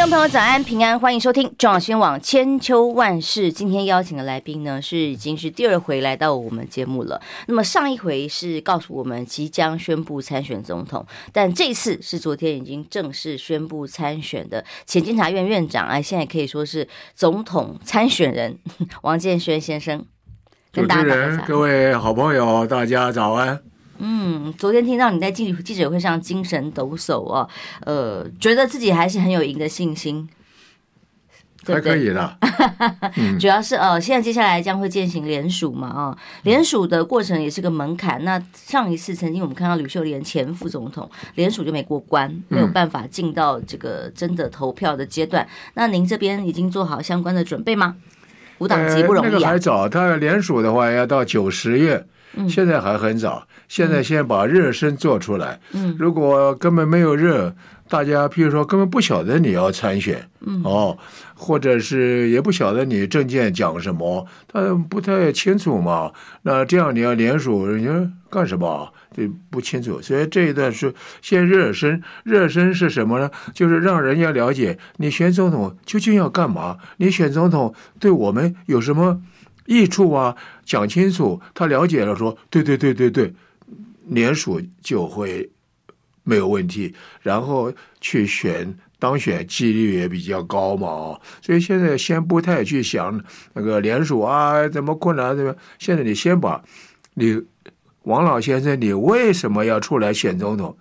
众朋友，早安平安，欢迎收听中广新闻网千秋万世。今天邀请的来宾呢，是已经是第二回来到我们节目了。那么上一回是告诉我们即将宣布参选总统，但这次是昨天已经正式宣布参选的前监察院院长，哎，现在可以说是总统参选人 王建煊先生。主持人，各位好朋友，大家早安。嗯，昨天听到你在记记者会上精神抖擞哦，呃，觉得自己还是很有赢的信心，对对还可以的。主要是呃，现在接下来将会进行联署嘛，啊、哦，联署的过程也是个门槛。那上一次曾经我们看到吕秀莲前副总统联署就没过关，没有办法进到这个真的投票的阶段。那您这边已经做好相关的准备吗？无党籍不容易啊。呃、那个还早，他联署的话要到九十月。现在还很早，现在先把热身做出来。嗯如果根本没有热，大家譬如说根本不晓得你要参选，嗯哦，或者是也不晓得你证件讲什么，他不太清楚嘛。那这样你要联署，人家干什么？这不清楚。所以这一段是先热身，热身是什么呢？就是让人家了解你选总统究竟要干嘛，你选总统对我们有什么益处啊？讲清楚，他了解了，说对对对对对，联署就会没有问题，然后去选当选几率也比较高嘛。所以现在先不太去想那个联署啊，怎么困难怎么，现在你先把你王老先生，你为什么要出来选总统？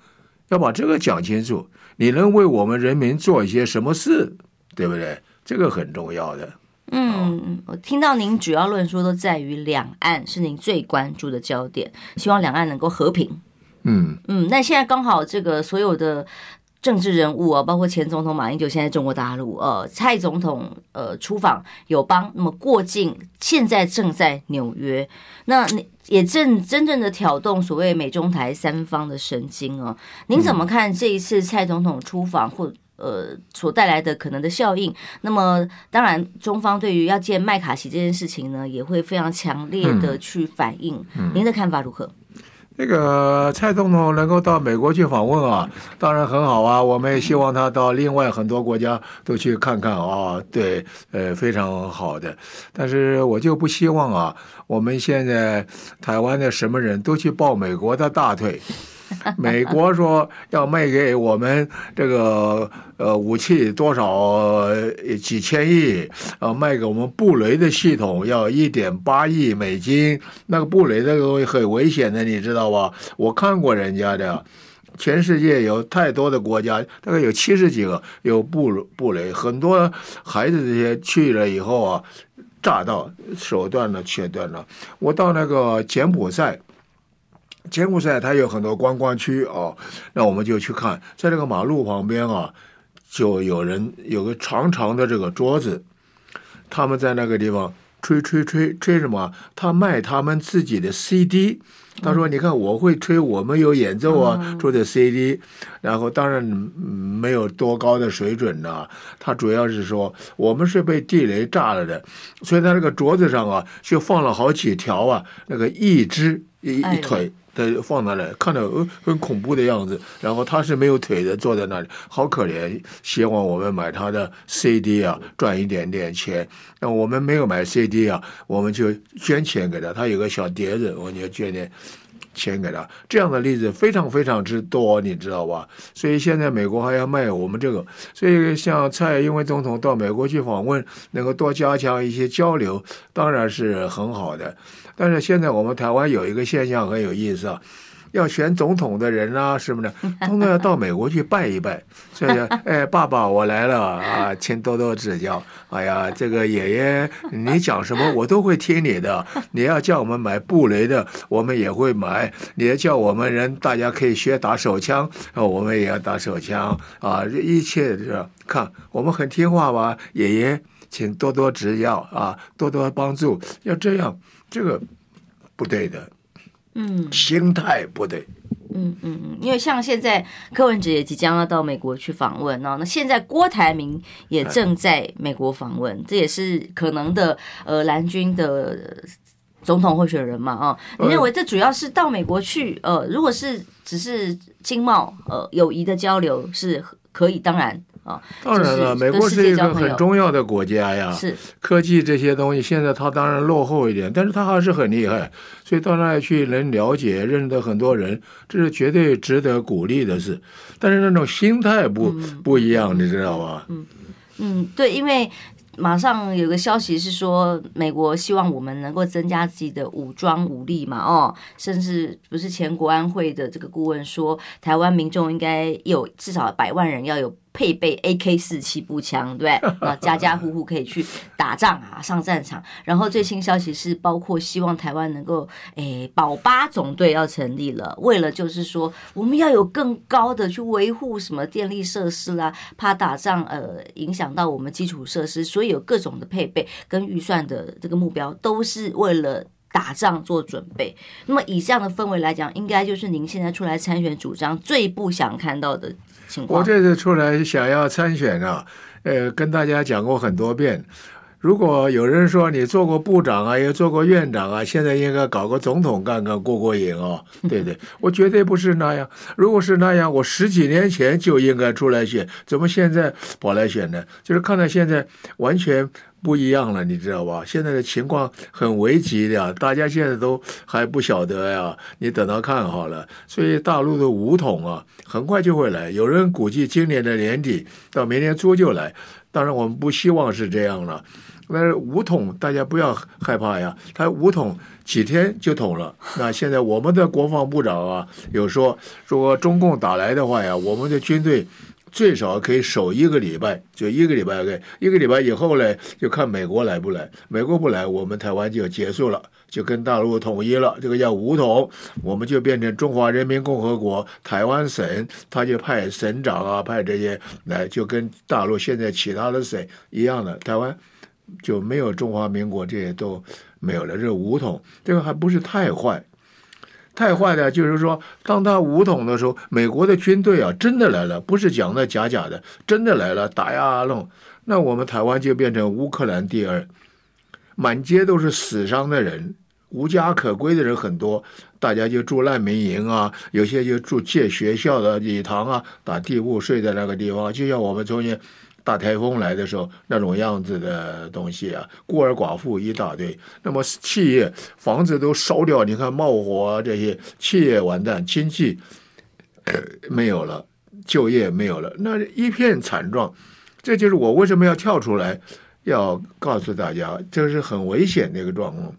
要把这个讲清楚，你能为我们人民做一些什么事，对不对？这个很重要的。嗯，我听到您主要论述都在于两岸是您最关注的焦点，希望两岸能够和平。嗯嗯，那现在刚好这个所有的政治人物啊，包括前总统马英九现在中国大陆，呃，蔡总统呃出访友邦，那么过境现在正在纽约，那也正真正的挑动所谓美中台三方的神经哦。您怎么看这一次蔡总统出访或？呃，所带来的可能的效应，那么当然，中方对于要见麦卡锡这件事情呢，也会非常强烈的去反应。嗯嗯、您的看法如何？那个蔡总统能够到美国去访问啊，当然很好啊。我们也希望他到另外很多国家都去看看啊。对，呃，非常好的。但是我就不希望啊，我们现在台湾的什么人都去抱美国的大腿。美国说要卖给我们这个呃武器多少几千亿，呃卖给我们布雷的系统要一点八亿美金。那个布雷这个东西很危险的，你知道吧？我看过人家的，全世界有太多的国家，大概有七十几个有布布雷，很多孩子这些去了以后啊，炸到手断了、切断了。我到那个柬埔寨。柬埔寨它有很多观光区哦，那我们就去看，在这个马路旁边啊，就有人有个长长的这个桌子，他们在那个地方吹吹吹吹什么？他卖他们自己的 CD。他说：“你看，我会吹，我们有演奏啊，做的 CD。然后当然没有多高的水准呐。他主要是说，我们是被地雷炸了的，所以他那个桌子上啊，就放了好几条啊，那个一只一一腿。”他放那里，看着很很恐怖的样子，然后他是没有腿的，坐在那里，好可怜。希望我们买他的 CD 啊，赚一点点钱。那我们没有买 CD 啊，我们就捐钱给他。他有个小碟子，我们就捐点钱给他。这样的例子非常非常之多，你知道吧？所以现在美国还要卖我们这个，所以像蔡英文总统到美国去访问，能够多加强一些交流，当然是很好的。但是现在我们台湾有一个现象很有意思啊，要选总统的人啊什么的，通常要到美国去拜一拜。所以，哎，爸爸我来了啊，请多多指教。哎呀，这个爷爷你讲什么我都会听你的。你要叫我们买布雷的，我们也会买。你要叫我们人大家可以学打手枪，啊我们也要打手枪啊。这一切是看我们很听话吧，爷爷，请多多指教啊，多多帮助，要这样。这个不对的，嗯，心态不对，嗯嗯嗯，因为像现在柯文哲也即将要到美国去访问哦，那现在郭台铭也正在美国访问，这也是可能的呃蓝军的总统候选人嘛啊？你认为这主要是到美国去呃，如果是只是经贸呃友谊的交流是可以，当然。当然了，美国是一个很重要的国家呀。是科技这些东西，现在它当然落后一点，但是它还是很厉害。所以到那里去能了解、认得很多人，这是绝对值得鼓励的事。但是那种心态不不一样，你知道吧？嗯嗯，对，因为。马上有个消息是说，美国希望我们能够增加自己的武装武力嘛，哦，甚至不是前国安会的这个顾问说，台湾民众应该有至少百万人要有。配备 AK 四七步枪，对不对，啊，家家户户可以去打仗啊，上战场。然后最新消息是，包括希望台湾能够，诶，保八总队要成立了，为了就是说，我们要有更高的去维护什么电力设施啦，怕打仗呃影响到我们基础设施，所以有各种的配备跟预算的这个目标，都是为了打仗做准备。那么以这样的氛围来讲，应该就是您现在出来参选主张最不想看到的。我这次出来想要参选啊，呃，跟大家讲过很多遍。如果有人说你做过部长啊，也做过院长啊，现在应该搞个总统干干过过瘾哦，对对，我绝对不是那样。如果是那样，我十几年前就应该出来选，怎么现在跑来选呢？就是看到现在完全。不一样了，你知道吧？现在的情况很危急的，大家现在都还不晓得呀。你等到看好了，所以大陆的武统啊，很快就会来。有人估计今年的年底到明年初就来，当然我们不希望是这样了。但是武统大家不要害怕呀，他武统几天就统了。那现在我们的国防部长啊，有说，如果中共打来的话呀，我们的军队。最少可以守一个礼拜，就一个礼拜，一个礼拜以后呢，就看美国来不来。美国不来，我们台湾就结束了，就跟大陆统一了。这个叫武统，我们就变成中华人民共和国台湾省，他就派省长啊，派这些来，就跟大陆现在其他的省一样的。台湾就没有中华民国，这些都没有了。这武统，这个还不是太坏。太坏的，就是说，当他武统的时候，美国的军队啊，真的来了，不是讲的假假的，真的来了，打呀弄，那我们台湾就变成乌克兰第二，满街都是死伤的人，无家可归的人很多，大家就住难民营啊，有些就住借学校的礼堂啊，打地铺睡在那个地方，就像我们从前。大台风来的时候，那种样子的东西啊，孤儿寡妇一大堆。那么企业房子都烧掉，你看冒火啊，这些企业完蛋，经济没有了，就业没有了，那一片惨状。这就是我为什么要跳出来，要告诉大家，这是很危险的一个状况。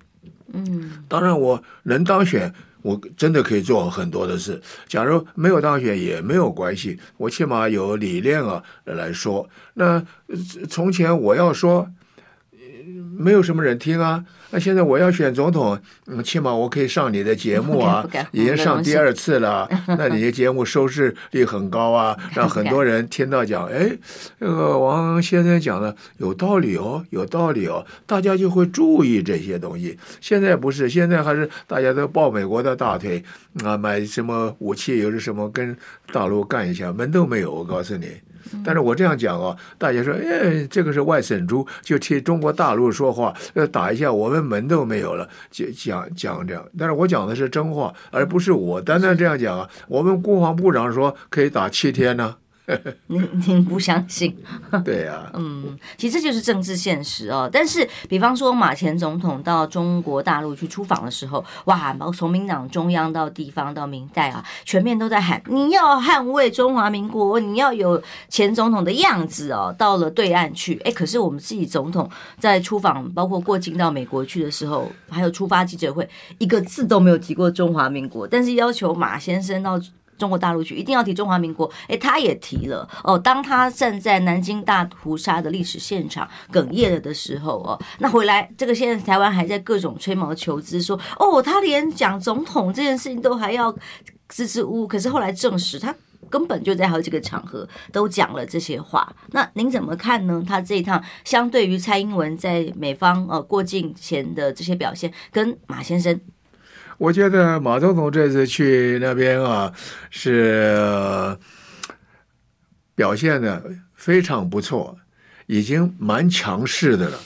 嗯，当然我能当选。我真的可以做很多的事。假如没有当选也没有关系，我起码有理念啊来说。那从前我要说，没有什么人听啊。那现在我要选总统，嗯，起码我可以上你的节目啊，已经上第二次了。那你的节目收视率很高啊，让很多人听到讲，哎，那个王先生讲的有道理哦，有道理哦，大家就会注意这些东西。现在不是，现在还是大家都抱美国的大腿啊，买什么武器，又是什么跟大陆干一下，门都没有。我告诉你。但是我这样讲啊，大家说，哎，这个是外省猪，就替中国大陆说话，要打一下，我们门都没有了，就讲讲这样。但是我讲的是真话，而不是我单单这样讲啊。我们国防部长说可以打七天呢。您您不相信？对、啊，嗯，其实这就是政治现实哦。但是，比方说马前总统到中国大陆去出访的时候，哇，从民党中央到地方到明代啊，全面都在喊你要捍卫中华民国，你要有前总统的样子哦。到了对岸去，哎，可是我们自己总统在出访，包括过境到美国去的时候，还有出发记者会，一个字都没有提过中华民国，但是要求马先生到。中国大陆去一定要提中华民国，诶，他也提了哦。当他站在南京大屠杀的历史现场哽咽了的时候哦，那回来这个现在台湾还在各种吹毛求疵，说哦，他连讲总统这件事情都还要支支吾吾。可是后来证实，他根本就在好几个场合都讲了这些话。那您怎么看呢？他这一趟相对于蔡英文在美方呃过境前的这些表现，跟马先生。我觉得马总统这次去那边啊，是表现的非常不错，已经蛮强势的了。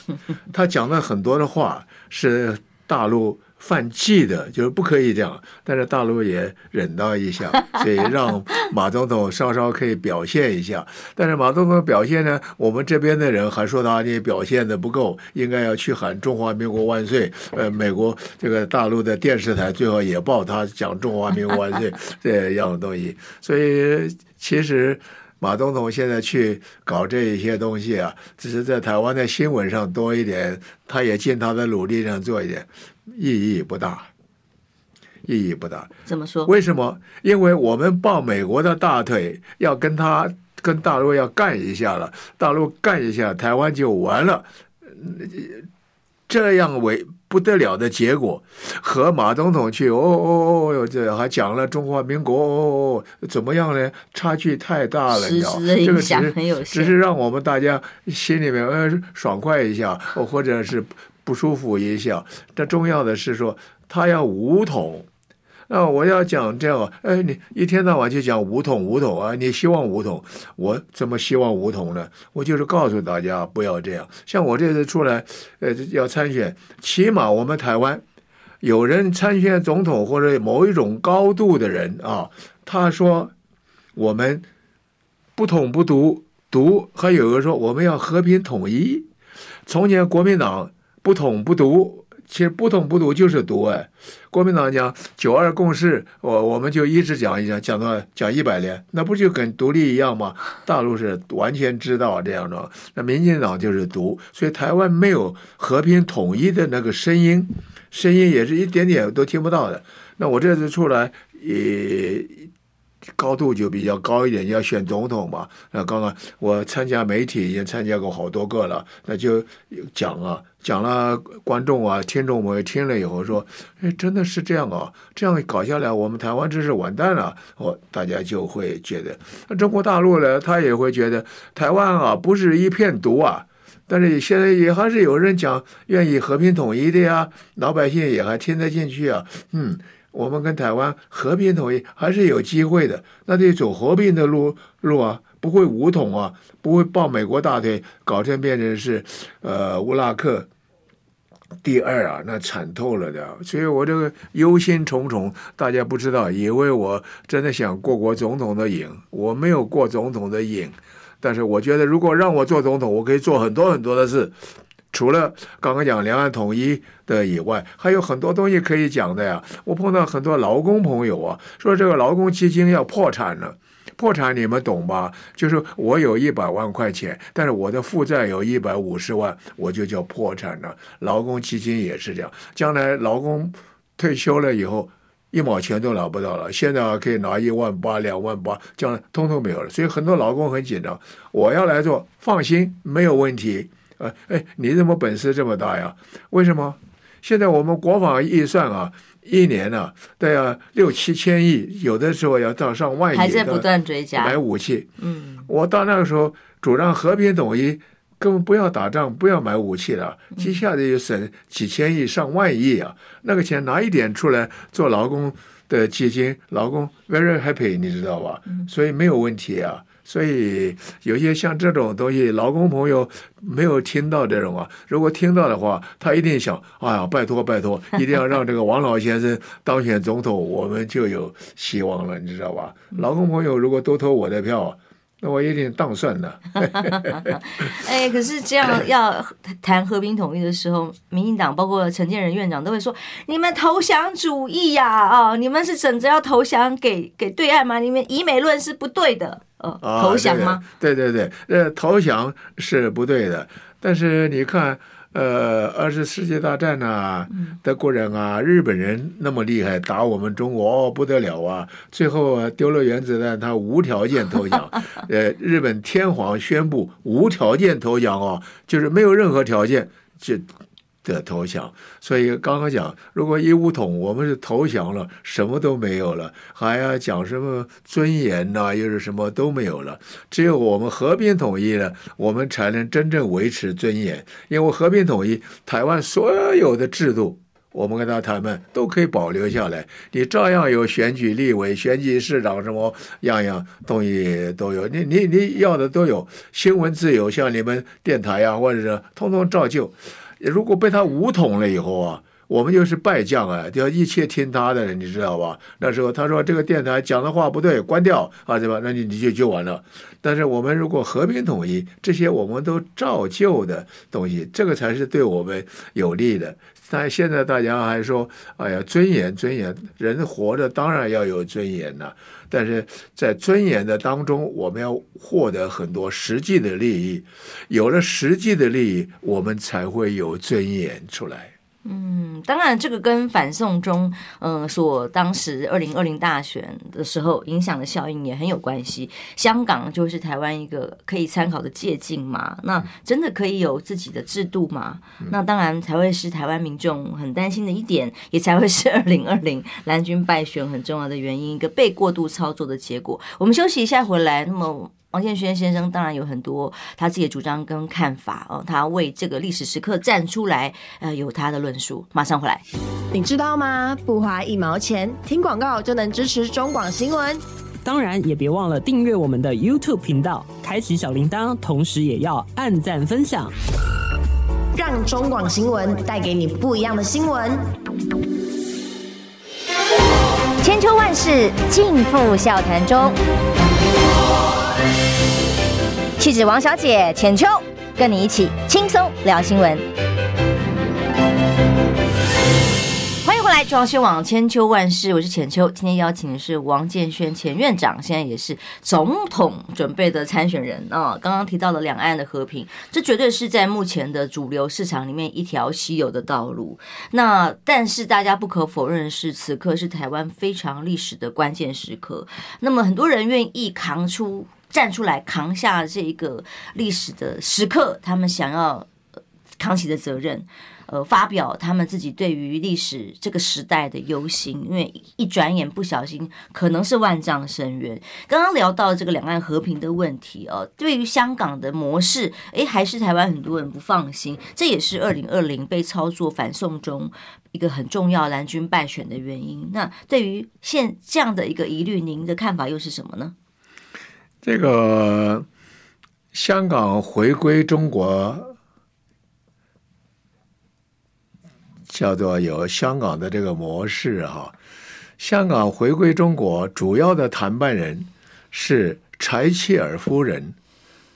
他讲了很多的话是大陆。犯忌的，就是不可以这样，但是大陆也忍到一下，所以让马总统稍稍可以表现一下。但是马总统表现呢，我们这边的人还说他你表现的不够，应该要去喊中华民国万岁。呃，美国这个大陆的电视台最后也报他讲中华民国万岁 这样的东西。所以其实马总统现在去搞这一些东西啊，只是在台湾的新闻上多一点，他也尽他的努力上做一点。意义不大，意义不大。怎么说？为什么？因为我们抱美国的大腿，要跟他跟大陆要干一下了，大陆干一下，台湾就完了。这样为不得了的结果，和马总统去哦哦哦哟，这还讲了中华民国哦哦，怎么样呢？差距太大了，你知道？这个只是只是让我们大家心里面呃爽快一下，或者是。不舒服一下，这重要的是说他要武统，那我要讲这样，哎，你一天到晚就讲武统武统啊，你希望武统，我怎么希望武统呢？我就是告诉大家不要这样。像我这次出来，呃，要参选，起码我们台湾有人参选总统或者某一种高度的人啊，他说我们不统不独，独还有个说我们要和平统一。从前国民党。不统不独，其实不统不独就是独哎。国民党讲九二共识，我我们就一直讲一讲，讲到讲一百年，那不就跟独立一样吗？大陆是完全知道这样的，那民进党就是独，所以台湾没有和平统一的那个声音，声音也是一点点都听不到的。那我这次出来也。高度就比较高一点，要选总统嘛。那刚刚我参加媒体，已经参加过好多个了。那就讲啊，讲了，观众啊、听众们听了以后说：“哎，真的是这样啊！这样搞下来，我们台湾真是完蛋了。”哦，大家就会觉得，那中国大陆呢，他也会觉得台湾啊不是一片独啊。但是现在也还是有人讲愿意和平统一的呀，老百姓也还听得进去啊。嗯。我们跟台湾和平统一还是有机会的，那得走和平的路路啊，不会武统啊，不会抱美国大腿，搞成变成是呃乌拉克第二啊，那惨透了的。所以我这个忧心忡忡，大家不知道，以为我真的想过过总统的瘾，我没有过总统的瘾，但是我觉得如果让我做总统，我可以做很多很多的事。除了刚刚讲两岸统一的以外，还有很多东西可以讲的呀。我碰到很多劳工朋友啊，说这个劳工基金要破产了。破产你们懂吧？就是我有一百万块钱，但是我的负债有一百五十万，我就叫破产了。劳工基金也是这样，将来劳工退休了以后，一毛钱都拿不到了。现在可以拿一万八、两万八，将来通通没有了。所以很多劳工很紧张。我要来做，放心，没有问题。呃，哎，你怎么本事这么大呀？为什么？现在我们国防预算啊，一年呢、啊、都要六七千亿，有的时候要到上万亿，还在不断追加买武器。嗯，我到那个时候主张和平统一，根本不要打仗，不要买武器了，一下子就省几千亿、上万亿啊！那个钱拿一点出来做劳工的基金，劳工 very happy，你知道吧？所以没有问题啊。所以有些像这种东西，劳工朋友没有听到这种啊。如果听到的话，他一定想：哎呀，拜托拜托，一定要让这个王老先生当选总统，我们就有希望了，你知道吧？劳工朋友如果都投我的票，那我有点当算了。哎，可是这样要谈和平统一的时候，民进党包括陈建仁院长都会说：你们投降主义呀！啊，你们是整着要投降给给对岸吗？你们以美论是不对的。哦、投降吗？对对对，呃，投降是不对的。但是你看，呃，二次世界大战啊，德国人啊，日本人那么厉害，打我们中国哦，不得了啊！最后啊丢了原子弹，他无条件投降。呃，日本天皇宣布无条件投降哦，就是没有任何条件就。的投降，所以刚刚讲，如果一武统，我们是投降了，什么都没有了，还要讲什么尊严呐、又是什么都没有了。只有我们和平统一了，我们才能真正维持尊严。因为和平统一，台湾所有的制度我们跟他谈判都可以保留下来，你照样有选举立委、选举市长什么样样东西都有，你你你要的都有，新闻自由，像你们电台呀、或者是通通照旧。如果被他武统了以后啊。我们就是败将啊，就要一切听他的，你知道吧？那时候他说这个电台讲的话不对，关掉啊，对吧？那你你就就完了。但是我们如果和平统一，这些我们都照旧的东西，这个才是对我们有利的。但现在大家还说，哎呀，尊严，尊严，人活着当然要有尊严呐。但是在尊严的当中，我们要获得很多实际的利益，有了实际的利益，我们才会有尊严出来。嗯，当然，这个跟反送中，嗯、呃，所当时二零二零大选的时候影响的效应也很有关系。香港就是台湾一个可以参考的借鉴嘛，那真的可以有自己的制度嘛？那当然才会是台湾民众很担心的一点，也才会是 二零二零蓝军败选很重要的原因，一个被过度操作的结果。我们休息一下，回来，那么。王建轩先生当然有很多他自己的主张跟看法哦，他为这个历史时刻站出来，呃，有他的论述。马上回来，你知道吗？不花一毛钱，听广告就能支持中广新闻。当然也别忘了订阅我们的 YouTube 频道，开启小铃铛，同时也要按赞分享，让中广新闻带给你不一样的新闻。千秋万世尽付笑谈中。气质王小姐浅秋，跟你一起轻松聊新闻。欢迎回来，装修网千秋万事，我是浅秋。今天邀请的是王建煊前院长，现在也是总统准备的参选人啊。刚刚提到了两岸的和平，这绝对是在目前的主流市场里面一条稀有的道路。那但是大家不可否认的是，此刻是台湾非常历史的关键时刻。那么很多人愿意扛出。站出来扛下这一个历史的时刻，他们想要扛起的责任，呃，发表他们自己对于历史这个时代的忧心，因为一转眼不小心可能是万丈深渊。刚刚聊到这个两岸和平的问题哦，对于香港的模式，诶，还是台湾很多人不放心，这也是二零二零被操作反送中一个很重要蓝军败选的原因。那对于现这样的一个疑虑，您的看法又是什么呢？这个香港回归中国，叫做有香港的这个模式哈。香港回归中国主要的谈判人是柴契尔夫人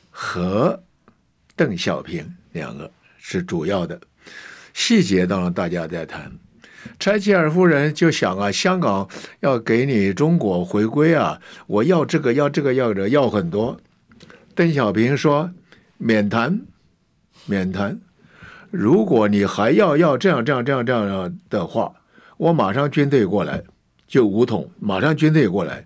和邓小平两个是主要的，细节当然大家在谈。柴契尔夫人就想啊，香港要给你中国回归啊，我要这个要这个要这要很多。邓小平说免谈，免谈。如果你还要要这样这样这样这样的话，我马上军队过来就武统，马上军队过来。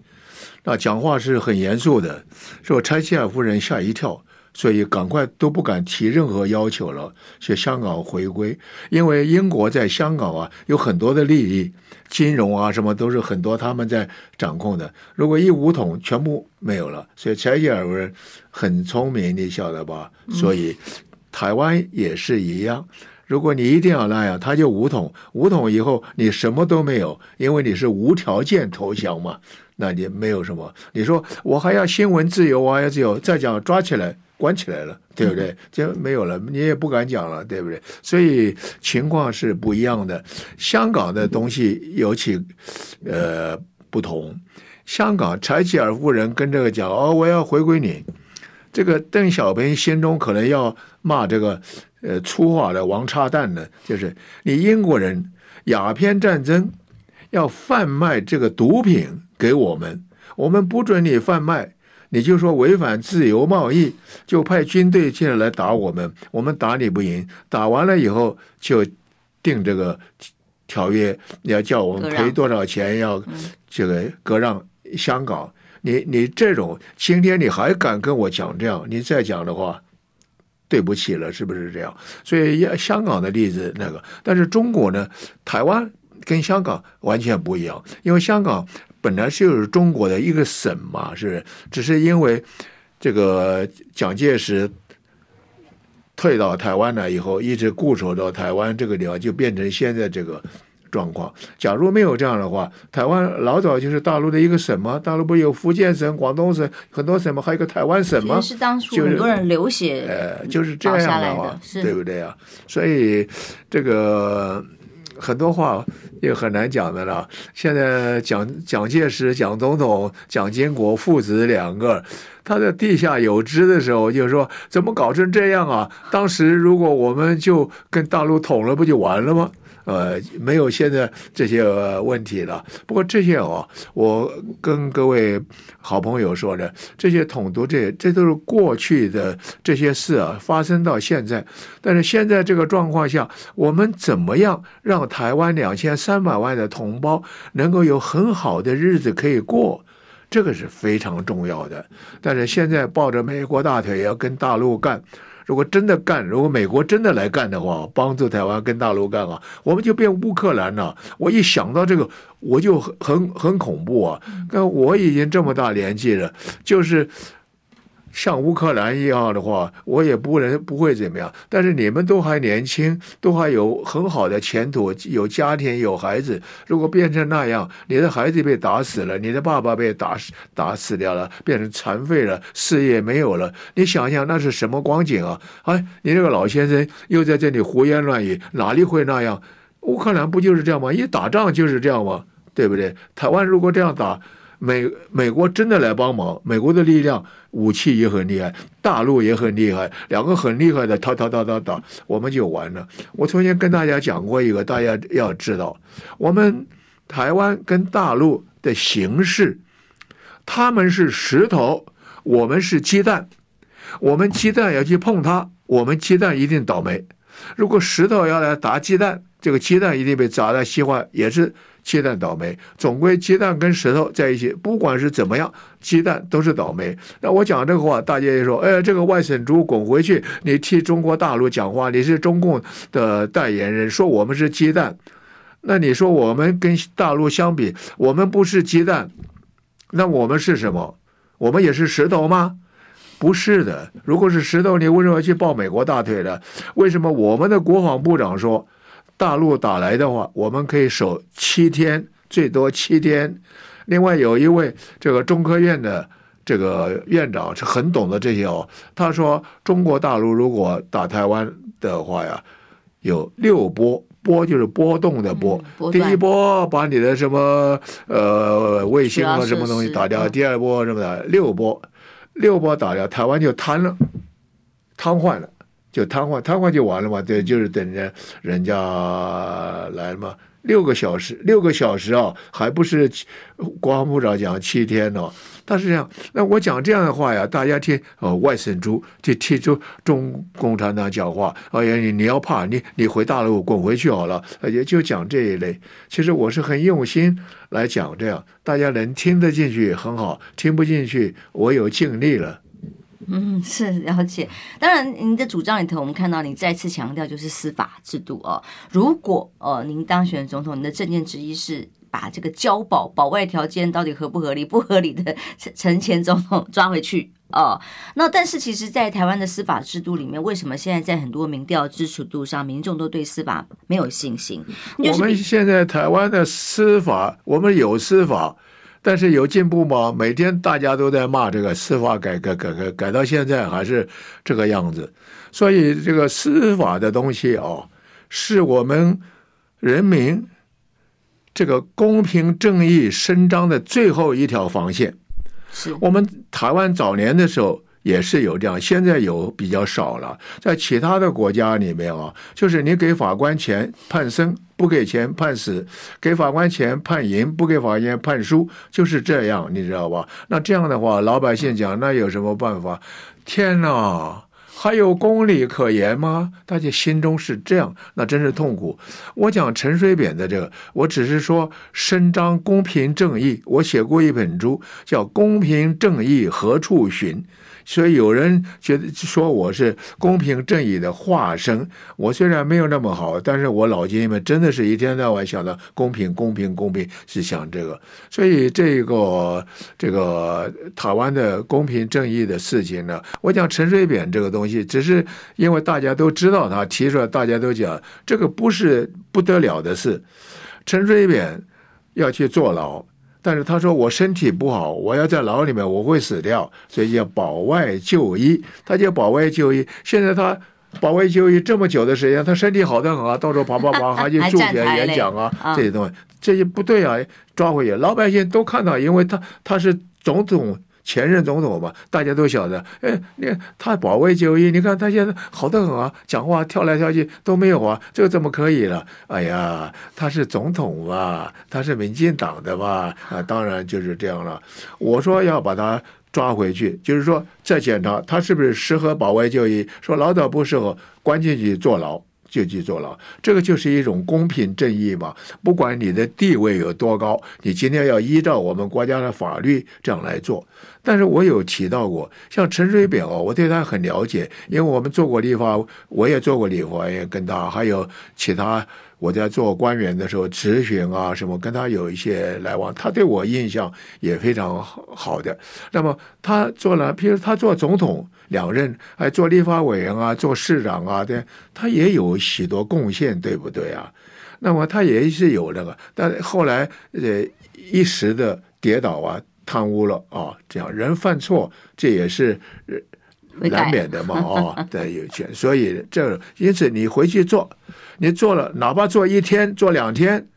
那讲话是很严肃的，说柴契尔夫人吓一跳。所以赶快都不敢提任何要求了，去香港回归，因为英国在香港啊有很多的利益，金融啊什么都是很多他们在掌控的。如果一武统，全部没有了。所以柴契尔夫人很聪明，你晓得吧？所以台湾也是一样，如果你一定要那样，他就武统，武统以后你什么都没有，因为你是无条件投降嘛，那你没有什么。你说我还要新闻自由，我还要自由，再讲抓起来。关起来了，对不对？就没有了，你也不敢讲了，对不对？所以情况是不一样的。香港的东西尤其呃不同。香港柴契尔夫人跟这个讲哦，我要回归你。这个邓小平心中可能要骂这个呃粗话的王八蛋呢，就是你英国人鸦片战争要贩卖这个毒品给我们，我们不准你贩卖。你就说违反自由贸易，就派军队进来来打我们，我们打你不赢，打完了以后就定这个条约，你要叫我们赔多少钱，要这个割让香港。你你这种今天你还敢跟我讲这样？你再讲的话，对不起了，是不是这样？所以香港的例子那个，但是中国呢，台湾跟香港完全不一样，因为香港。本来就是中国的一个省嘛，是，只是因为这个蒋介石退到台湾了以后，一直固守到台湾这个地方，就变成现在这个状况。假如没有这样的话，台湾老早就是大陆的一个省嘛？大陆不有福建省、广东省很多省嘛？还有个台湾省嘛？是当初很多人流血，呃，就是这样的话，对不对啊？所以这个。很多话也很难讲的了。现在蒋蒋介石、蒋总统、蒋经国父子两个，他在地下有知的时候，就说怎么搞成这样啊？当时如果我们就跟大陆统了，不就完了吗？呃，没有现在这些问题了。不过这些哦，我跟各位好朋友说的，这些统独这，这这都是过去的这些事啊，发生到现在。但是现在这个状况下，我们怎么样让台湾两千三百万的同胞能够有很好的日子可以过？这个是非常重要的。但是现在抱着美国大腿要跟大陆干。如果真的干，如果美国真的来干的话，帮助台湾跟大陆干啊，我们就变乌克兰了。我一想到这个，我就很很很恐怖啊！那我已经这么大年纪了，就是。像乌克兰一样的话，我也不能不会怎么样。但是你们都还年轻，都还有很好的前途，有家庭有孩子。如果变成那样，你的孩子被打死了，你的爸爸被打死打死掉了，变成残废了，事业没有了，你想想那是什么光景啊？哎，你这个老先生又在这里胡言乱语，哪里会那样？乌克兰不就是这样吗？一打仗就是这样吗？对不对？台湾如果这样打。美美国真的来帮忙，美国的力量武器也很厉害，大陆也很厉害，两个很厉害的，打打打打打，我们就完了。我曾经跟大家讲过一个，大家要知道，我们台湾跟大陆的形势，他们是石头，我们是鸡蛋，我们鸡蛋要去碰它，我们鸡蛋一定倒霉。如果石头要来砸鸡蛋，这个鸡蛋一定被砸的稀坏，也是。鸡蛋倒霉，总归鸡蛋跟石头在一起，不管是怎么样，鸡蛋都是倒霉。那我讲这个话，大家也说，哎，这个外省猪滚回去，你替中国大陆讲话，你是中共的代言人，说我们是鸡蛋，那你说我们跟大陆相比，我们不是鸡蛋，那我们是什么？我们也是石头吗？不是的。如果是石头，你为什么要去抱美国大腿呢？为什么我们的国防部长说？大陆打来的话，我们可以守七天，最多七天。另外有一位这个中科院的这个院长是很懂得这些哦。他说，中国大陆如果打台湾的话呀，有六波，波就是波动的波。嗯、第一波把你的什么呃卫星啊什么东西打掉，第二波什么的六波，六波打掉，台湾就瘫了，瘫痪了。就瘫痪，瘫痪就完了嘛？对，就是等着人家来嘛。六个小时，六个小时啊，还不是国防部长讲七天呢、哦？他是这样。那我讲这样的话呀，大家听哦，外省猪就听中中共产党讲话。哎呀，你你要怕，你你回大陆滚回去好了。也就讲这一类。其实我是很用心来讲这样，大家能听得进去很好，听不进去我有尽力了。嗯，是了解。当然，您的主张里头，我们看到你再次强调就是司法制度哦。如果呃您当选总统，您的政见之一是把这个交保保外条件到底合不合理、不合理的陈前总统抓回去哦。那但是其实，在台湾的司法制度里面，为什么现在在很多民调支持度上，民众都对司法没有信心？我们现在台湾的司法，我们有司法。但是有进步吗？每天大家都在骂这个司法改革，改革改到现在还是这个样子。所以这个司法的东西啊，是我们人民这个公平正义伸张的最后一条防线。是我们台湾早年的时候也是有这样，现在有比较少了。在其他的国家里面啊，就是你给法官钱判生。不给钱判死，给法官钱判赢，不给法院判输，就是这样，你知道吧？那这样的话，老百姓讲，那有什么办法？天哪，还有公理可言吗？大家心中是这样，那真是痛苦。我讲陈水扁的这个，我只是说伸张公平正义。我写过一本书，叫《公平正义何处寻》，所以有人觉得说我是公平正义的化身。我虽然没有那么好，但是我脑筋里面真的是一天到晚想到公平、公平、公平，是想这个。所以这个这个台湾的公平正义的事情呢，我讲陈水扁这个东西，只是因为大家都知道他提出来，大家都讲这个不是不得了的事。陈水扁要去坐牢。但是他说我身体不好，我要在牢里面我会死掉，所以叫保外就医。他叫保外就医。现在他保外就医这么久的时间，他身体好得很啊，到处跑跑跑，还去 助选演讲啊，这些东西，这些不对啊，抓回去，老百姓都看到，因为他他是总统。前任总统嘛，大家都晓得。哎，你看他保外就医，你看他现在好得很啊，讲话跳来跳去都没有啊，这怎么可以了？哎呀，他是总统嘛，他是民进党的嘛，啊，当然就是这样了。我说要把他抓回去，就是说再检查他是不是适合保外就医，说老早不适合，关进去坐牢。就去坐牢，这个就是一种公平正义嘛。不管你的地位有多高，你今天要依照我们国家的法律这样来做。但是我有提到过，像陈水扁哦，我对他很了解，因为我们做过立法，我也做过立法，也跟他还有其他。我在做官员的时候，质询啊什么，跟他有一些来往，他对我印象也非常好的。那么他做了，譬如他做总统两任，还做立法委员啊，做市长啊，对，他也有许多贡献，对不对啊？那么他也是有那个，但后来呃一时的跌倒啊，贪污了啊，这样人犯错，这也是难免的嘛，啊，对，有钱，所以这因此你回去做。你做了，哪怕做一天、做两天，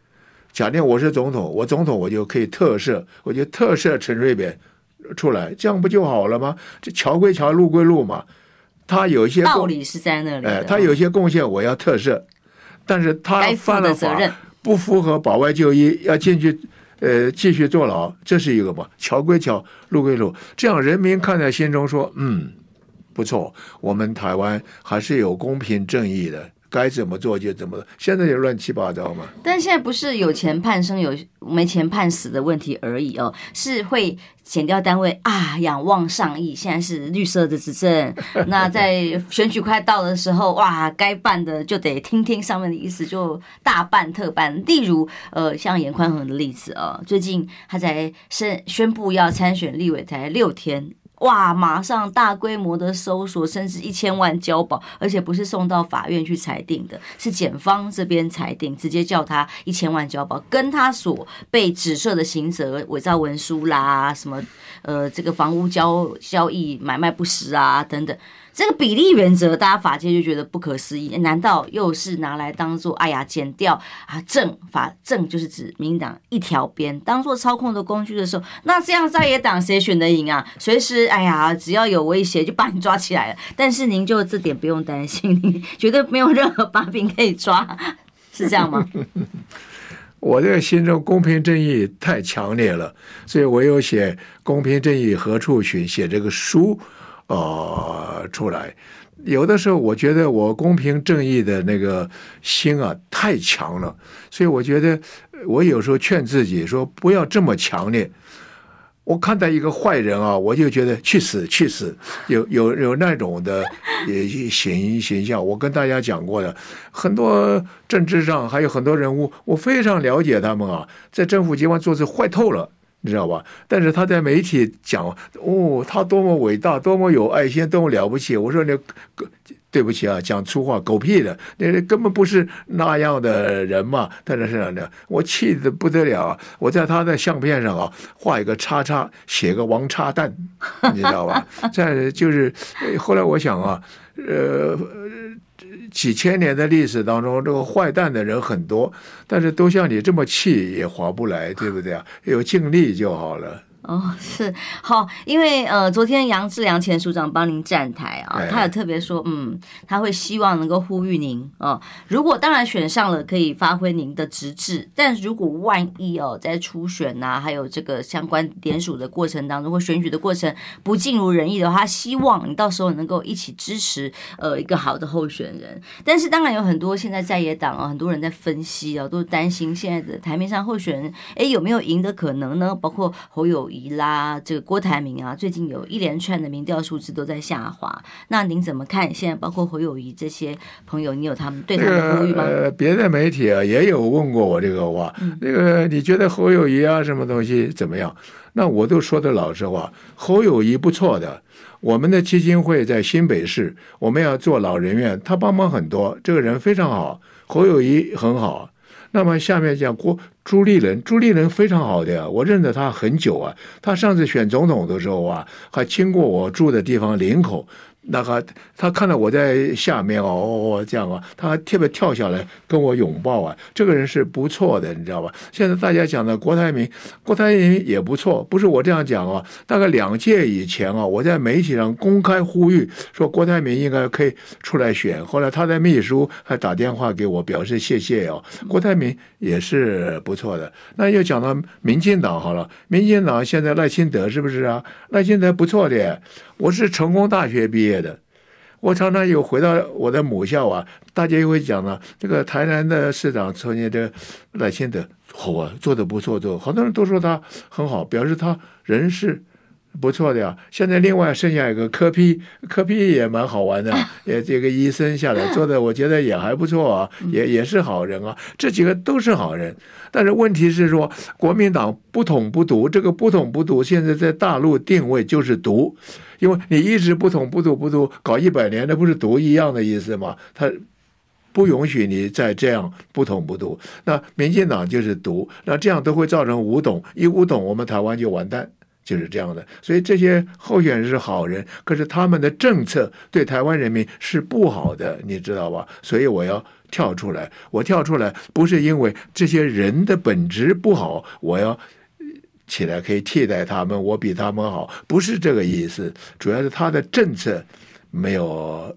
假定我是总统，我总统我就可以特赦，我就特赦陈水扁出来，这样不就好了吗？这桥归桥，路归路嘛。他有一些道理是在那里，哎，他有些贡献，我要特赦，但是他犯了法，不符合保外就医，要进去，呃，继续坐牢，这是一个吧？桥归桥，路归路，这样人民看在心中说，嗯，不错，我们台湾还是有公平正义的。该怎么做就怎么做，现在也乱七八糟嘛。但现在不是有钱判生，有没钱判死的问题而已哦，是会减掉单位啊，仰望上意。现在是绿色的执政，那在选举快到的时候，哇，该办的就得听听上面的意思，就大办特办。例如，呃，像严宽恒的例子啊，最近他才宣宣布要参选立委，才六天。哇！马上大规模的搜索，甚至一千万交保，而且不是送到法院去裁定的，是检方这边裁定，直接叫他一千万交保，跟他所被指涉的刑责，伪造文书啦，什么呃，这个房屋交交易买卖不实啊，等等。这个比例原则，大家法界就觉得不可思议。难道又是拿来当做哎呀，减掉啊，正法正就是指民党一条边，当做操控的工具的时候，那这样在野党谁选得赢啊？随时哎呀，只要有威胁就把你抓起来了。但是您就这点不用担心，您绝对没有任何 把柄可以抓，是这样吗？我这个心中公平正义太强烈了，所以我有写《公平正义何处寻》，写这个书。呃，出来，有的时候我觉得我公平正义的那个心啊太强了，所以我觉得我有时候劝自己说不要这么强烈。我看到一个坏人啊，我就觉得去死去死，有有 有那种的形形象。我跟大家讲过的，很多政治上还有很多人物，我非常了解他们啊，在政府机关做事坏透了。你知道吧？但是他在媒体讲哦，他多么伟大，多么有爱心，多么了不起。我说你，对不起啊，讲粗话，狗屁的，那根本不是那样的人嘛。但是是这样的，我气得不得了。我在他的相片上啊，画一个叉叉，写个王叉蛋，你知道吧？这就是后来我想啊，呃。几千年的历史当中，这个坏蛋的人很多，但是都像你这么气也划不来，对不对啊？有尽力就好了。哦，是好，因为呃，昨天杨志良前署长帮您站台啊，他有特别说，嗯，他会希望能够呼吁您啊，如果当然选上了，可以发挥您的职志，但如果万一哦，在初选呐、啊，还有这个相关联署的过程当中，或选举的过程不尽如人意的话，他希望你到时候能够一起支持呃一个好的候选人。但是当然有很多现在在野党啊，很多人在分析啊，都担心现在的台面上候选人，哎，有没有赢的可能呢？包括侯友宜。宜啦，这个郭台铭啊，最近有一连串的民调数字都在下滑。那您怎么看？现在包括侯友谊这些朋友，你有他们对他们的呼吁吗？呃，别的媒体啊也有问过我这个话，嗯、那个你觉得侯友谊啊什么东西怎么样？那我都说的老实话，侯友谊不错的。我们的基金会在新北市，我们要做老人院，他帮忙很多，这个人非常好，侯友谊很好。那么下面讲郭朱立伦，朱立伦非常好的呀，我认得他很久啊。他上次选总统的时候啊，还经过我住的地方林口。那个他看到我在下面哦，哦，这样啊，他还特别跳下来跟我拥抱啊，这个人是不错的，你知道吧？现在大家讲的郭台铭，郭台铭也不错，不是我这样讲啊。大概两届以前啊，我在媒体上公开呼吁说郭台铭应该可以出来选，后来他的秘书还打电话给我表示谢谢哦。郭台铭也是不错的。那又讲到民进党好了，民进党现在赖清德是不是啊？赖清德不错的。我是成功大学毕业的，我常常有回到我的母校啊，大家又会讲了，这个台南的市长曾经的赖清德好啊，做的不错，做好多人都说他很好，表示他人是不错的呀。现在另外剩下一个柯批柯批也蛮好玩的，也这个医生下来做的，我觉得也还不错啊，也也是好人啊，这几个都是好人。但是问题是说，国民党不统不独，这个不统不独现在在大陆定位就是独。因为你一直不统不独不独搞一百年，那不是独一样的意思吗？他不允许你再这样不统不独。那民进党就是独，那这样都会造成五统，一五统我们台湾就完蛋，就是这样的。所以这些候选人是好人，可是他们的政策对台湾人民是不好的，你知道吧？所以我要跳出来，我跳出来不是因为这些人的本质不好，我要。起来可以替代他们，我比他们好，不是这个意思。主要是他的政策没有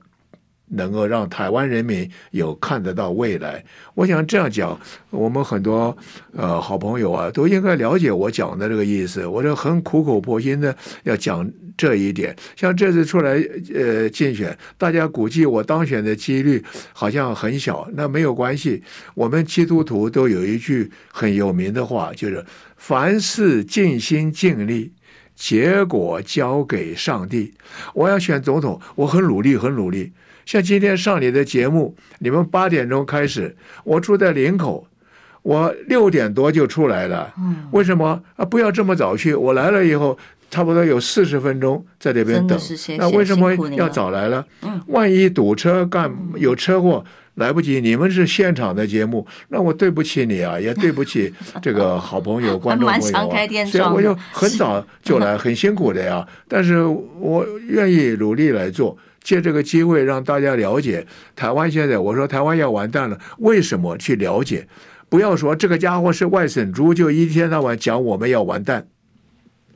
能够让台湾人民有看得到未来。我想这样讲，我们很多呃好朋友啊都应该了解我讲的这个意思。我就很苦口婆心的要讲这一点。像这次出来呃竞选，大家估计我当选的几率好像很小，那没有关系。我们基督徒都有一句很有名的话，就是。凡事尽心尽力，结果交给上帝。我要选总统，我很努力，很努力。像今天上你的节目，你们八点钟开始，我住在林口，我六点多就出来了。嗯为什么啊？不要这么早去。我来了以后，差不多有四十分钟在这边等。那为什么要早来了？万一堵车干有车祸。来不及，你们是现场的节目，那我对不起你啊，也对不起 这个好朋友、观众朋友啊。所以我就很早就来，很辛苦的呀。但是我愿意努力来做，借这个机会让大家了解台湾现在。我说台湾要完蛋了，为什么？去了解，不要说这个家伙是外省猪，就一天到晚讲我们要完蛋。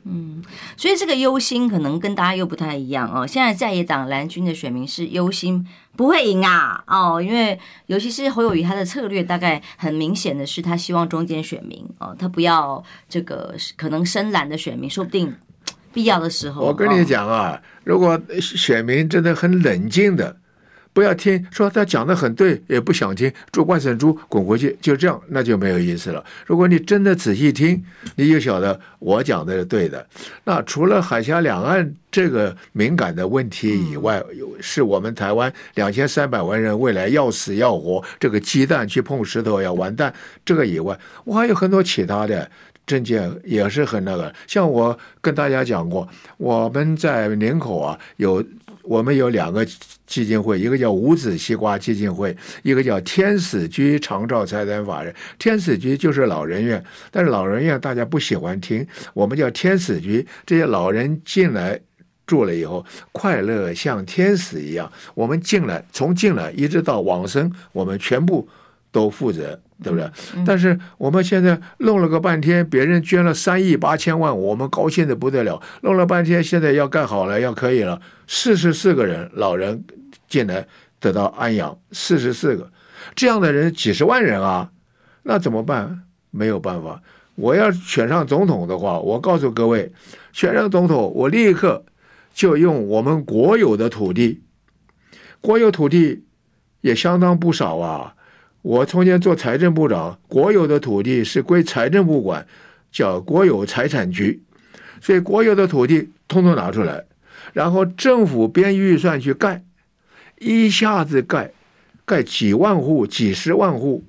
嗯，所以这个忧心可能跟大家又不太一样哦。现在在野党蓝军的选民是忧心不会赢啊，哦，因为尤其是侯友谊他的策略，大概很明显的是他希望中间选民哦，他不要这个可能深蓝的选民，说不定必要的时候。我跟你讲啊，如果选民真的很冷静的。不要听说他讲的很对，也不想听，做外省猪滚回去，就这样，那就没有意思了。如果你真的仔细听，你就晓得我讲的是对的。那除了海峡两岸这个敏感的问题以外，是我们台湾两千三百万人未来要死要活，这个鸡蛋去碰石头要完蛋，这个以外，我还有很多其他的政见也是很那个。像我跟大家讲过，我们在林口啊有。我们有两个基金会，一个叫无籽西瓜基金会，一个叫天使居长照财产法人。天使居就是老人院，但是老人院大家不喜欢听，我们叫天使居。这些老人进来住了以后，快乐像天使一样。我们进来，从进来一直到往生，我们全部都负责。对不对？但是我们现在弄了个半天，别人捐了三亿八千万，我们高兴的不得了。弄了半天，现在要盖好了，要可以了。四十四个人老人进来得到安养，四十四个这样的人几十万人啊，那怎么办？没有办法。我要选上总统的话，我告诉各位，选上总统，我立刻就用我们国有的土地，国有土地也相当不少啊。我从前做财政部长，国有的土地是归财政部管，叫国有财产局。所以国有的土地通通拿出来，然后政府编预算去盖，一下子盖盖几万户、几十万户，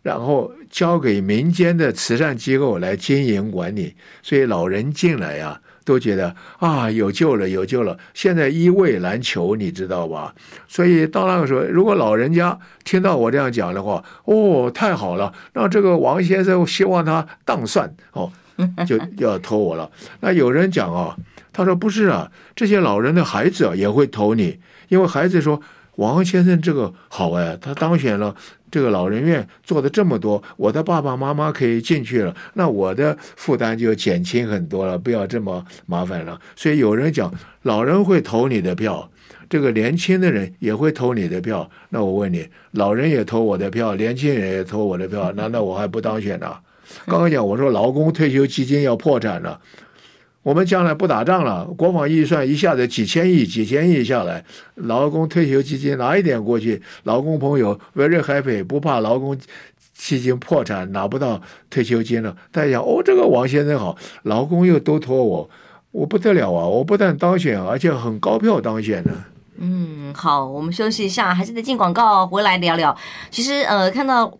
然后交给民间的慈善机构来经营管理，所以老人进来呀、都觉得啊，有救了，有救了！现在一位难求，你知道吧？所以到那个时候，如果老人家听到我这样讲的话，哦，太好了！那这个王先生希望他当算哦，就要投我了。那有人讲啊，他说不是啊，这些老人的孩子啊也会投你，因为孩子说王先生这个好哎，他当选了。这个老人院做的这么多，我的爸爸妈妈可以进去了，那我的负担就减轻很多了，不要这么麻烦了。所以有人讲，老人会投你的票，这个年轻的人也会投你的票。那我问你，老人也投我的票，年轻人也投我的票，难道我还不当选呢？刚刚讲我说劳工退休基金要破产了。我们将来不打仗了，国防预算一下子几千亿、几千亿下来，劳工退休基金拿一点过去，劳工朋友 very happy，不怕劳工基金破产拿不到退休金了。大家想，哦，这个王先生好，劳工又都托我，我不得了啊！我不但当选，而且很高票当选呢。嗯，好，我们休息一下，还是得进广告，回来聊聊。其实，呃，看到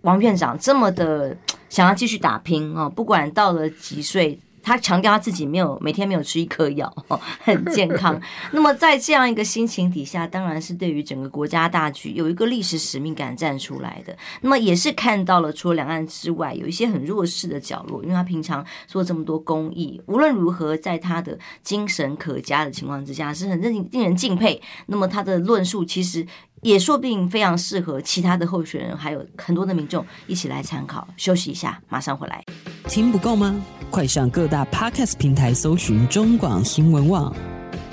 王院长这么的想要继续打拼啊，不管到了几岁。他强调他自己没有每天没有吃一颗药，很健康。那么在这样一个心情底下，当然是对于整个国家大局有一个历史使命感站出来的。那么也是看到了除了两岸之外，有一些很弱势的角落，因为他平常做这么多公益，无论如何，在他的精神可嘉的情况之下，是很令令人敬佩。那么他的论述其实也说不定非常适合其他的候选人，还有很多的民众一起来参考。休息一下，马上回来。听不够吗？快上各大 Podcast 平台搜寻中广新闻网，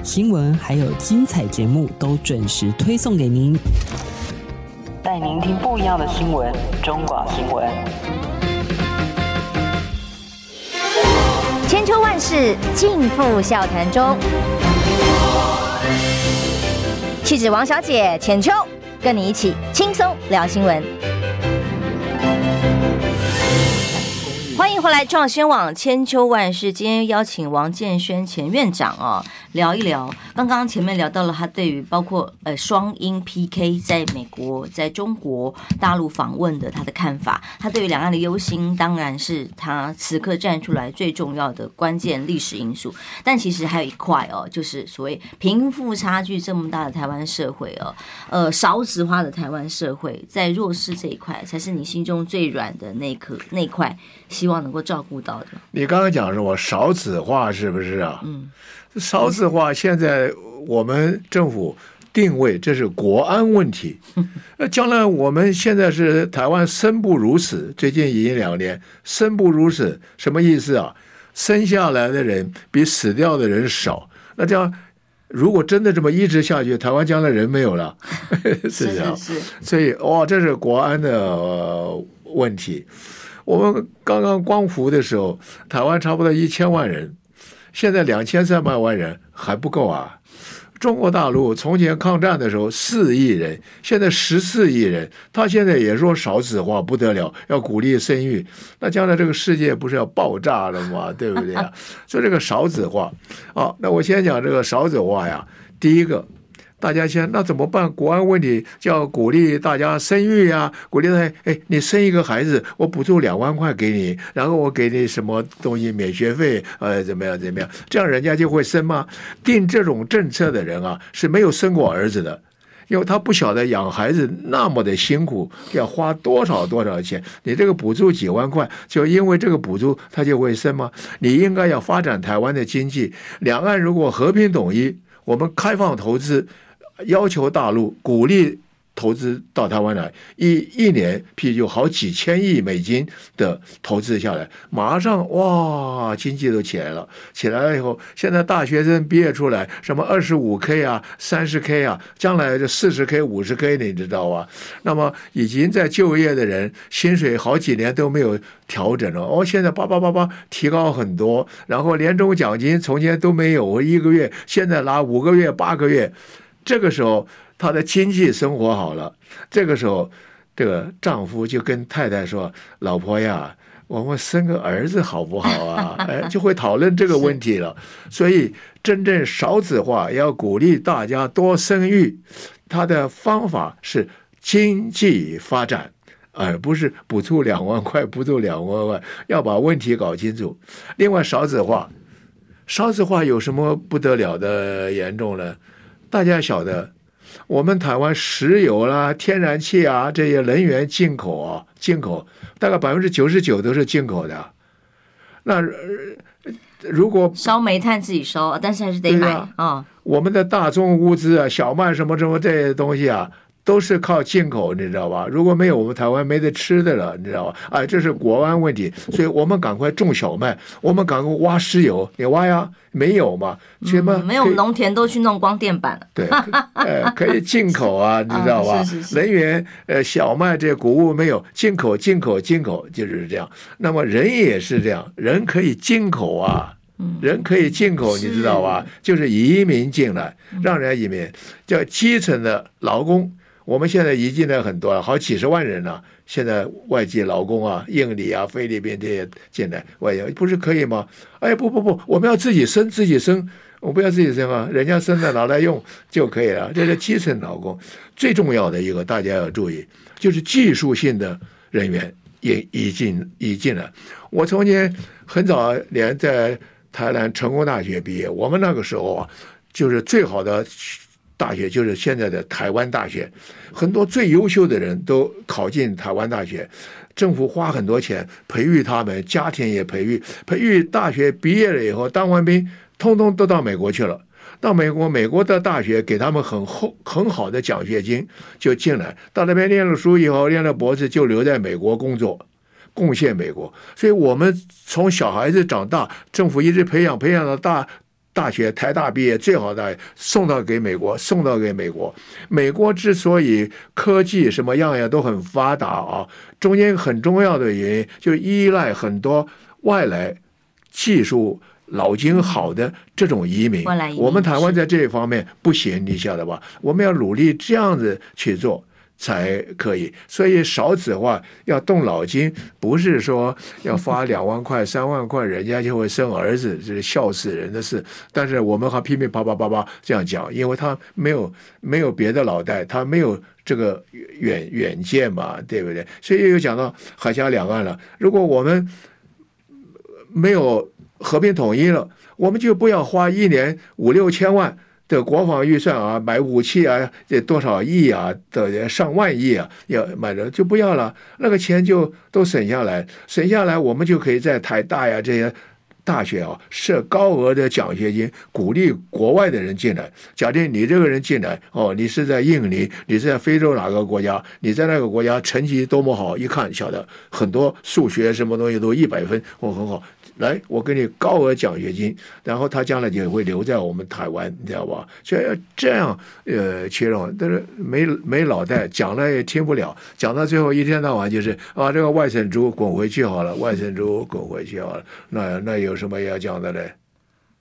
新闻还有精彩节目都准时推送给您，带您听不一样的新闻。中广新闻，千秋万世尽付笑谈中。气质王小姐浅秋，跟你一起轻松聊新闻。欢迎欢迎回来，创新网千秋万世。今天邀请王建煊前院长啊，聊一聊。刚刚前面聊到了他对于包括呃双英 PK 在美国、在中国大陆访问的他的看法。他对于两岸的忧心，当然是他此刻站出来最重要的关键历史因素。但其实还有一块哦，就是所谓贫富差距这么大的台湾社会哦，呃少子化的台湾社会，在弱势这一块才是你心中最软的那颗那块。希望能够照顾到的。你刚刚讲什么少子化是不是啊？嗯，少子化现在我们政府定位这是国安问题。那将来我们现在是台湾生不如死，最近已经两年生不如死，什么意思啊？生下来的人比死掉的人少。那这样如果真的这么一直下去，台湾将来人没有了，是这样。是是是。所以哇，这是国安的问题。我们刚刚光复的时候，台湾差不多一千万人，现在两千三百万人还不够啊！中国大陆从前抗战的时候四亿人，现在十四亿人，他现在也说少子化不得了，要鼓励生育，那将来这个世界不是要爆炸了吗？对不对啊？所以这个少子化，啊，那我先讲这个少子化呀，第一个。大家先，那怎么办？国安问题就要鼓励大家生育呀、鼓励他，哎，你生一个孩子，我补助两万块给你，然后我给你什么东西免学费，呃，怎么样怎么样？这样人家就会生吗？定这种政策的人啊，是没有生过儿子的，因为他不晓得养孩子那么的辛苦，要花多少多少钱。你这个补助几万块，就因为这个补助他就会生吗？你应该要发展台湾的经济，两岸如果和平统一，我们开放投资。要求大陆鼓励投资到台湾来，一一年譬如就好几千亿美金的投资下来，马上哇，经济都起来了。起来了以后，现在大学生毕业出来，什么二十五 K 啊、三十 K 啊，将来就四十 K、五十 K，你知道吧？那么已经在就业的人，薪水好几年都没有调整了，哦，现在叭叭叭叭提高很多，然后年终奖金从前都没有，我一个月现在拿五个月、八个月。这个时候，她的经济生活好了。这个时候，这个丈夫就跟太太说：“老婆呀，我们生个儿子好不好啊？哎，就会讨论这个问题了。所以，真正少子化要鼓励大家多生育，它的方法是经济发展，而不是补助两万块，补助两万块，要把问题搞清楚。另外，少子化，少子化有什么不得了的严重呢？大家晓得。我们台湾石油啦、天然气啊这些能源进口啊，进口大概百分之九十九都是进口的。那如果烧煤炭自己烧，但是还是得买啊。哦、我们的大宗物资啊，小麦什么什么这些东西啊。都是靠进口，你知道吧？如果没有我们台湾没得吃的了，你知道吧？哎，这是国安问题，所以我们赶快种小麦，我们赶快挖石油，你挖呀？没有嘛？什么、嗯？没有农田都去弄光电板了。对，呃，可以进口啊，你知道吧？是是是。能源，呃，小麦这些谷物没有进口，进口，进口就是这样。那么人也是这样，人可以进口啊，人可以进口，你知道吧？就是移民进来，让人移民，叫基层的劳工。我们现在移进来很多了，好几十万人了。现在外籍劳工啊，印尼啊、菲律宾这些进来，外籍不是可以吗？哎，不不不，我们要自己生自己生，我不要自己生啊，人家生的拿来用就可以了。这是基层劳工最重要的一个，大家要注意，就是技术性的人员也引进引进来。我从前很早年在台南成功大学毕业，我们那个时候啊，就是最好的。大学就是现在的台湾大学，很多最优秀的人都考进台湾大学，政府花很多钱培育他们，家庭也培育，培育大学毕业了以后当完兵，通通都到美国去了。到美国，美国的大学给他们很厚很好的奖学金，就进来到那边念了书以后，念了博士就留在美国工作，贡献美国。所以我们从小孩子长大，政府一直培养培养到大。大学台大毕业最好的送到给美国，送到给美国。美国之所以科技什么样样都很发达啊，中间很重要的原因就依赖很多外来技术脑筋好的这种移民。我们台湾在这一方面不行，你晓得吧？我们要努力这样子去做。才可以，所以少子化要动脑筋，不是说要发两万块、三万块，人家就会生儿子，这是笑死人的事。但是我们还噼噼啪啪啪啪这样讲，因为他没有没有别的脑袋，他没有这个远远见嘛，对不对？所以又讲到海峡两岸了。如果我们没有和平统一了，我们就不要花一年五六千万。的国防预算啊，买武器啊，这多少亿啊，的上万亿啊，要买了就不要了，那个钱就都省下来，省下来我们就可以在台大呀这些大学啊设高额的奖学金，鼓励国外的人进来。假定你这个人进来哦，你是在印尼，你是在非洲哪个国家，你在那个国家成绩多么好，一看晓得很多数学什么东西都一百分，哦很好。来，我给你高额奖学金，然后他将来也会留在我们台湾，你知道吧？所以要这样呃切入，但是没没脑袋，讲了也听不了，讲到最后一天到晚就是啊，这个外省猪滚回去好了，外省猪滚回去好了，那那有什么要讲的嘞？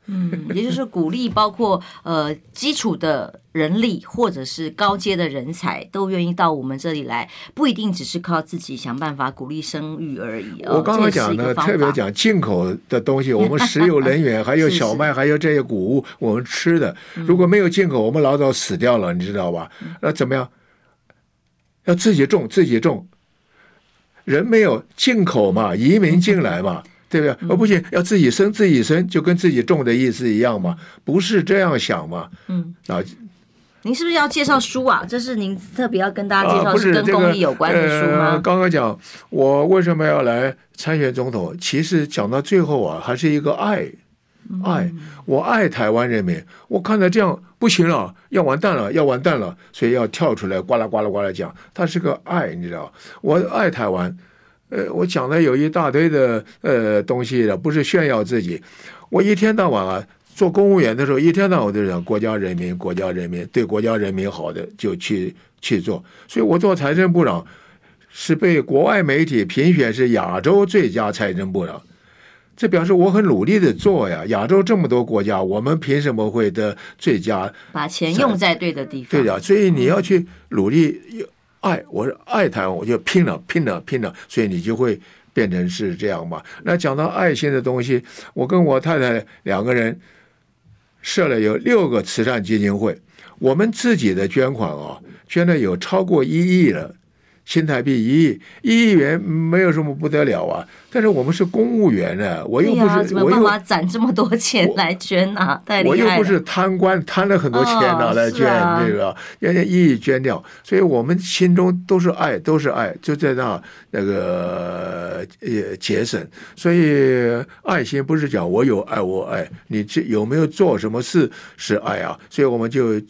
嗯，也就是鼓励，包括呃基础的人力或者是高阶的人才，都愿意到我们这里来，不一定只是靠自己想办法鼓励生育而已。我刚刚讲的特别讲进口的东西，我们石油能源，还有小麦，还有这些谷物，我们吃的，如果没有进口，我们老早死掉了，你知道吧？那怎么样？要自己种，自己种，人没有进口嘛，移民进来嘛。对不对？哦，不行，要自己生自己生，就跟自己种的意思一样嘛，不是这样想嘛？嗯，啊，您是不是要介绍书啊？这是您特别要跟大家介绍，是跟公益有关的书吗？呃，刚刚讲我为什么要来参选总统，其实讲到最后啊，还是一个爱，爱，我爱台湾人民，我看到这样不行了，要完蛋了，要完蛋了，所以要跳出来，呱啦呱啦呱啦讲，他是个爱，你知道，我爱台湾。呃，我讲的有一大堆的呃东西的，不是炫耀自己。我一天到晚啊，做公务员的时候，一天到晚都讲国家人民，国家人民，对国家人民好的就去去做。所以我做财政部长是被国外媒体评选是亚洲最佳财政部长，这表示我很努力的做呀。亚洲这么多国家，我们凭什么会得最佳？把钱用在对的地方。对的，所以你要去努力。爱，我是爱台湾，我就拼了，拼了，拼了，所以你就会变成是这样嘛。那讲到爱心的东西，我跟我太太两个人设了有六个慈善基金会，我们自己的捐款啊，捐了有超过一亿了。新台币一亿，一亿元没有什么不得了啊！但是我们是公务员呢，我又不是，啊、怎么办法攒这么多钱来捐啊？太厉害了！我又不是贪官，贪了很多钱拿来捐这个，人家一亿捐掉，所以我们心中都是爱，都是爱，就在那那个呃节省。所以爱心不是讲我有爱我爱，你这有没有做什么事是爱啊？所以我们就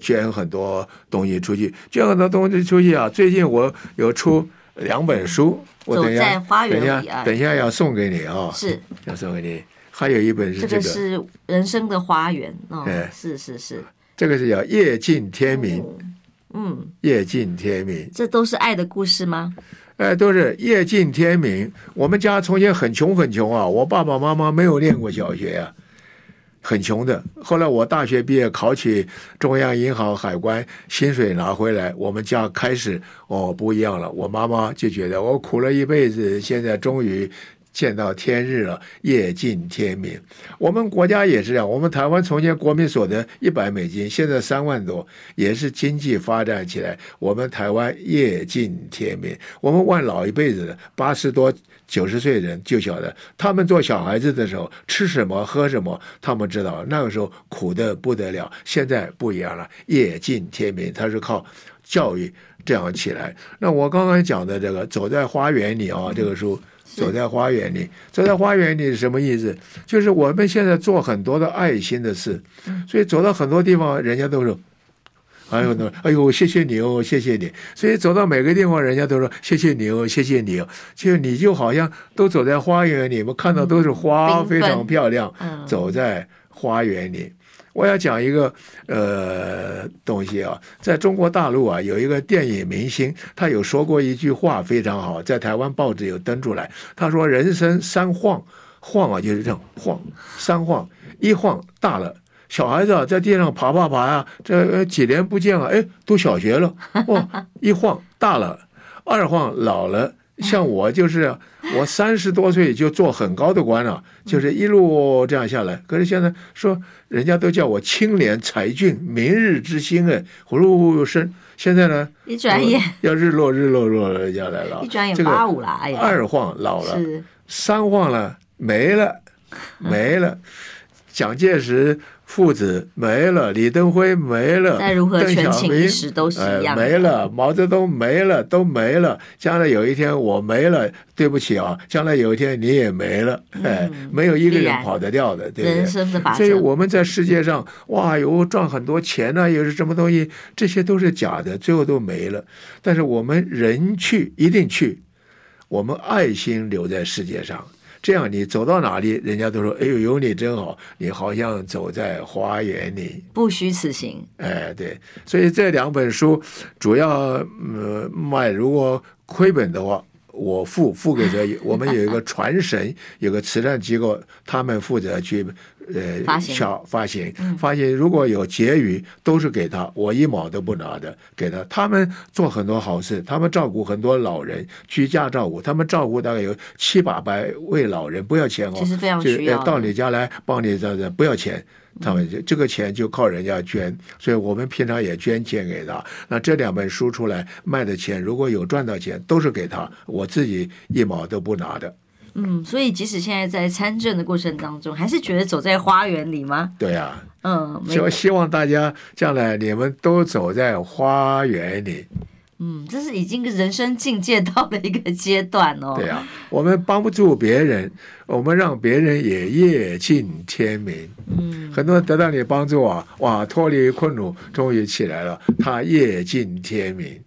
捐很多东西出去，捐很多东西出去啊！最近我。有出两本书，我等一下，等一下，等一下要送给你啊！是，要送给你。还有一本是这个，这个是人生的花园哦。哎，是是是，这个是叫《夜尽天明》。嗯，夜尽天明，这都是爱的故事吗？哎，都是夜尽天明。我们家从前很穷很穷啊，我爸爸妈妈没有念过小学啊。很穷的，后来我大学毕业考取中央银行海关，薪水拿回来，我们家开始哦不一样了。我妈妈就觉得我苦了一辈子，现在终于见到天日了，夜尽天明。我们国家也是这样，我们台湾从前国民所得一百美金，现在三万多，也是经济发展起来。我们台湾夜尽天明，我们万老一辈子的八十多。九十岁人就晓得，他们做小孩子的时候吃什么喝什么，他们知道那个时候苦得不得了。现在不一样了，夜尽天明，他是靠教育这样起来。那我刚刚讲的这个走在花园里啊，这个书走在花园里，走在花园里是什么意思？就是我们现在做很多的爱心的事，所以走到很多地方，人家都说。哎呦，那哎呦，谢谢你哦，谢谢你。所以走到每个地方，人家都说谢谢你哦，谢谢你哦。就你就好像都走在花园里，我们看到都是花，非常漂亮。走在花园里，我要讲一个呃东西啊，在中国大陆啊，有一个电影明星，他有说过一句话非常好，在台湾报纸有登出来。他说：“人生三晃，晃啊就是这样晃，三晃，一晃大了。”小孩子啊，在地上爬爬爬呀，这几年不见了，哎，都小学了。哦，一晃大了，二晃老了。像我就是，我三十多岁就做很高的官了，就是一路这样下来。可是现在说，人家都叫我青年才俊，明日之星哎，呼噜呼噜升。现在呢，一转眼要日落日落落了下来了。一转眼八五了，哎呀，二晃老了，三晃了没了，没了。蒋介石。父子没了，李登辉没了，再如何权倾一时都是一样、哎、没了，毛泽东没了，都没了。将来有一天我没了，对不起啊，将来有一天你也没了，嗯、哎，没有一个人跑得掉的，对不对？人生的法则。所以我们在世界上，哇，有赚很多钱呢、啊，又是什么东西？这些都是假的，最后都没了。但是我们人去一定去，我们爱心留在世界上。这样，你走到哪里，人家都说：“哎呦，有你真好，你好像走在花园里。”不虚此行。哎，对，所以这两本书主要呃卖，如果亏本的话，我付付给这，我们有一个传神，有个慈善机构，他们负责去。呃，发行小发行，发行如果有结余，都是给他，我一毛都不拿的，给他。他们做很多好事，他们照顾很多老人，居家照顾，他们照顾大概有七八百位老人，不要钱哦，就是非常需要。到你家来帮你这这不要钱，他们就这个钱就靠人家捐，所以我们平常也捐钱给他。那这两本书出来卖的钱，如果有赚到钱，都是给他，我自己一毛都不拿的。嗯，所以即使现在在参政的过程当中，还是觉得走在花园里吗？对呀、啊，嗯，希希望大家将来你们都走在花园里。嗯，这是已经人生境界到了一个阶段哦。对呀、啊，我们帮不住别人，我们让别人也夜尽天明。嗯，很多人得到你帮助啊，哇，脱离困苦，终于起来了，他夜尽天明。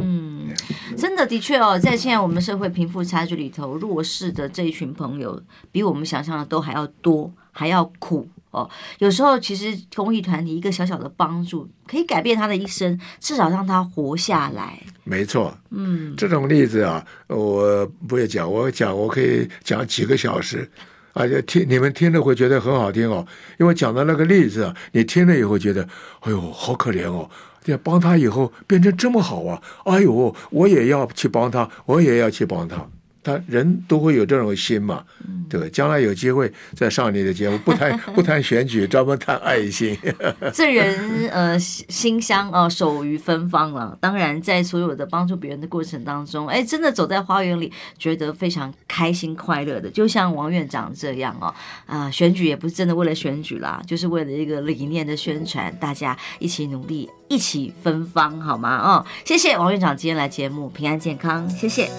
嗯，真的的确哦，在现在我们社会贫富差距里头，弱势的这一群朋友，比我们想象的都还要多，还要苦哦。有时候其实公益团体一个小小的帮助，可以改变他的一生，至少让他活下来。没错，嗯，这种例子啊，我不会讲，我讲我可以讲几个小时，而且听你们听了会觉得很好听哦，因为讲的那个例子啊，你听了以后觉得，哎呦，好可怜哦。要帮他以后变成这么好啊！哎呦，我也要去帮他，我也要去帮他。他人都会有这种心嘛，对，将来有机会再上你的节目，不谈 不谈选举，专门谈爱心。这人呃心香哦，手于芬芳了。当然，在所有的帮助别人的过程当中，哎，真的走在花园里，觉得非常开心快乐的，就像王院长这样哦。啊，选举也不是真的为了选举啦，就是为了一个理念的宣传，大家一起努力，一起芬芳，好吗？哦，谢谢王院长今天来节目，平安健康，谢谢。